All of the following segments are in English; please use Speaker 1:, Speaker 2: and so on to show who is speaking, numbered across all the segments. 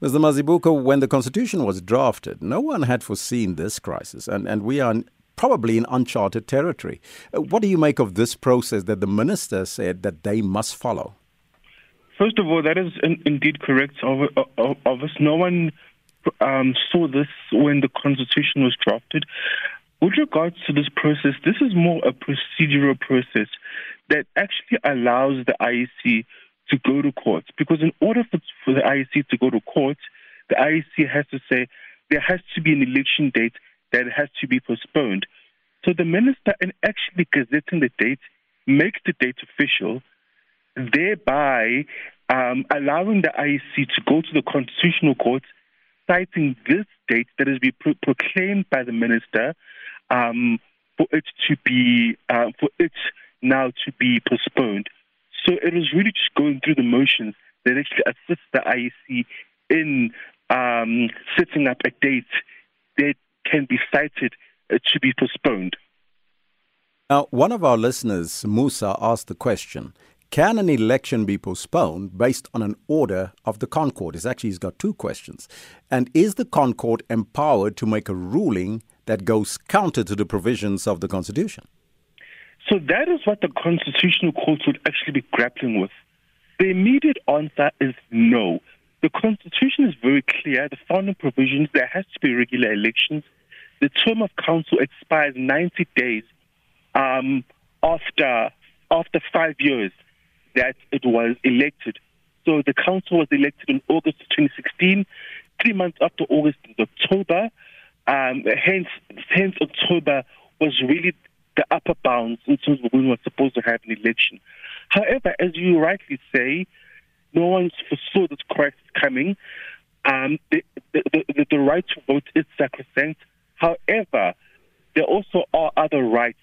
Speaker 1: Mr. Mazibuko, when the Constitution was drafted, no one had foreseen this crisis, and, and we are probably in uncharted territory. Uh, what do you make of this process that the minister said that they must follow?
Speaker 2: First of all, that is in, indeed correct. Of, of, of us, no one um, saw this when the constitution was drafted. With regards to this process, this is more a procedural process that actually allows the IEC to go to court. Because in order for, for the IEC to go to court, the IEC has to say there has to be an election date that has to be postponed. So the minister, in actually gazetting the date, makes the date official, thereby um, allowing the IEC to go to the constitutional court, citing this date that has been pro- proclaimed by the minister um, for it to be uh, for it now to be postponed. So it was really just going through the motions that actually assists the IEC in um, setting up a date that can be cited to be postponed.
Speaker 1: Now, one of our listeners, Musa, asked the question Can an election be postponed based on an order of the ConCourt? It's actually, he's got two questions. And is the ConCourt empowered to make a ruling that goes counter to the provisions of the Constitution?
Speaker 2: So that is what the Constitutional Court would actually be grappling with. The immediate answer is no. The Constitution is very clear. The founding provisions, there has to be regular elections. The term of council expires 90 days um, after after five years that it was elected. So the council was elected in August 2016. Three months after August is October. Um, hence, hence October was really the upper bounds in terms of when we were supposed to have an election. However, as you rightly say, no one foresaw this crisis coming. Um, the, the, the, the, right to vote is sacrosanct. However, there also are other rights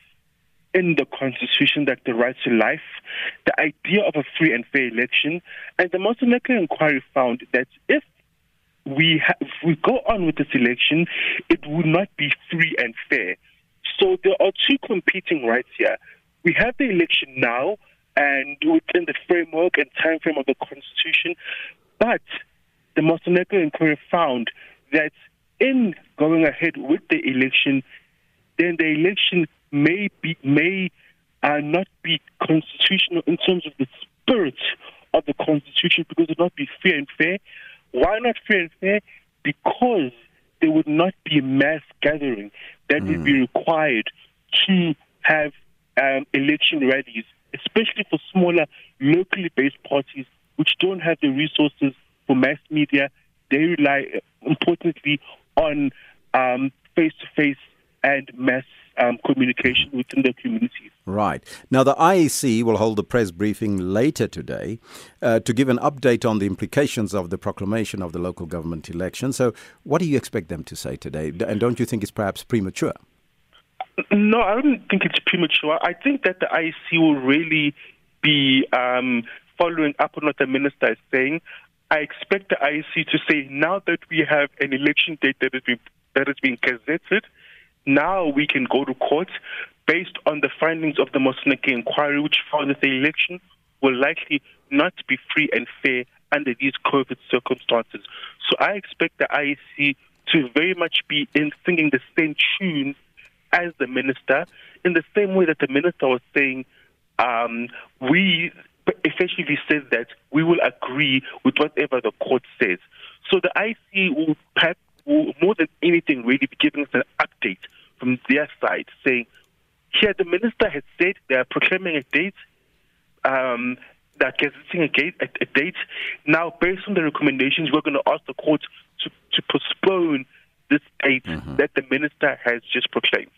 Speaker 2: in the Constitution, like the right to life, the idea of a free and fair election. And the Moseneke inquiry found that if we, ha- if we go on with this election, it would not be free and fair. So there are two competing rights here. We have the election now, and within the framework and time frame of the Constitution, but the Moseneke inquiry found that in going ahead with the election, then the election may be may uh, not be constitutional in terms of the spirit of the Constitution because it would not be fair and fair. Why not fair and fair? Because there would not be a mass gathering that mm. would be hmm. required to have um, election rallies, especially for smaller, locally based parties which don't have the resources for mass media. They rely, uh, importantly, on face to face and mass um, communication within the communities.
Speaker 1: Right. Now, the IEC will hold a press briefing later today uh, to give an update on the implications of the proclamation of the local government election. So, what do you expect them to say today? And don't you think it's perhaps premature?
Speaker 2: No, I don't think it's premature. I think that the IEC will really be um, following up on what the minister is saying. I expect the IEC to say now that we have an election date that has been that has been gazetted, now we can go to court based on the findings of the Moseneke inquiry, which found that the election will likely not be free and fair under these COVID circumstances. So I expect the IEC to very much be in singing the same tune as the minister, in the same way that the minister was saying, um, we effectively said that we will agree with whatever the court says. So the IEC will, will more than anything really be giving us an update from their side, saying, here the minister has said they are proclaiming a date, um, they're gazetting a, gate, a, a date. Now, based on the recommendations, we're going to ask the court to, to postpone this date mm-hmm. that the minister has just proclaimed.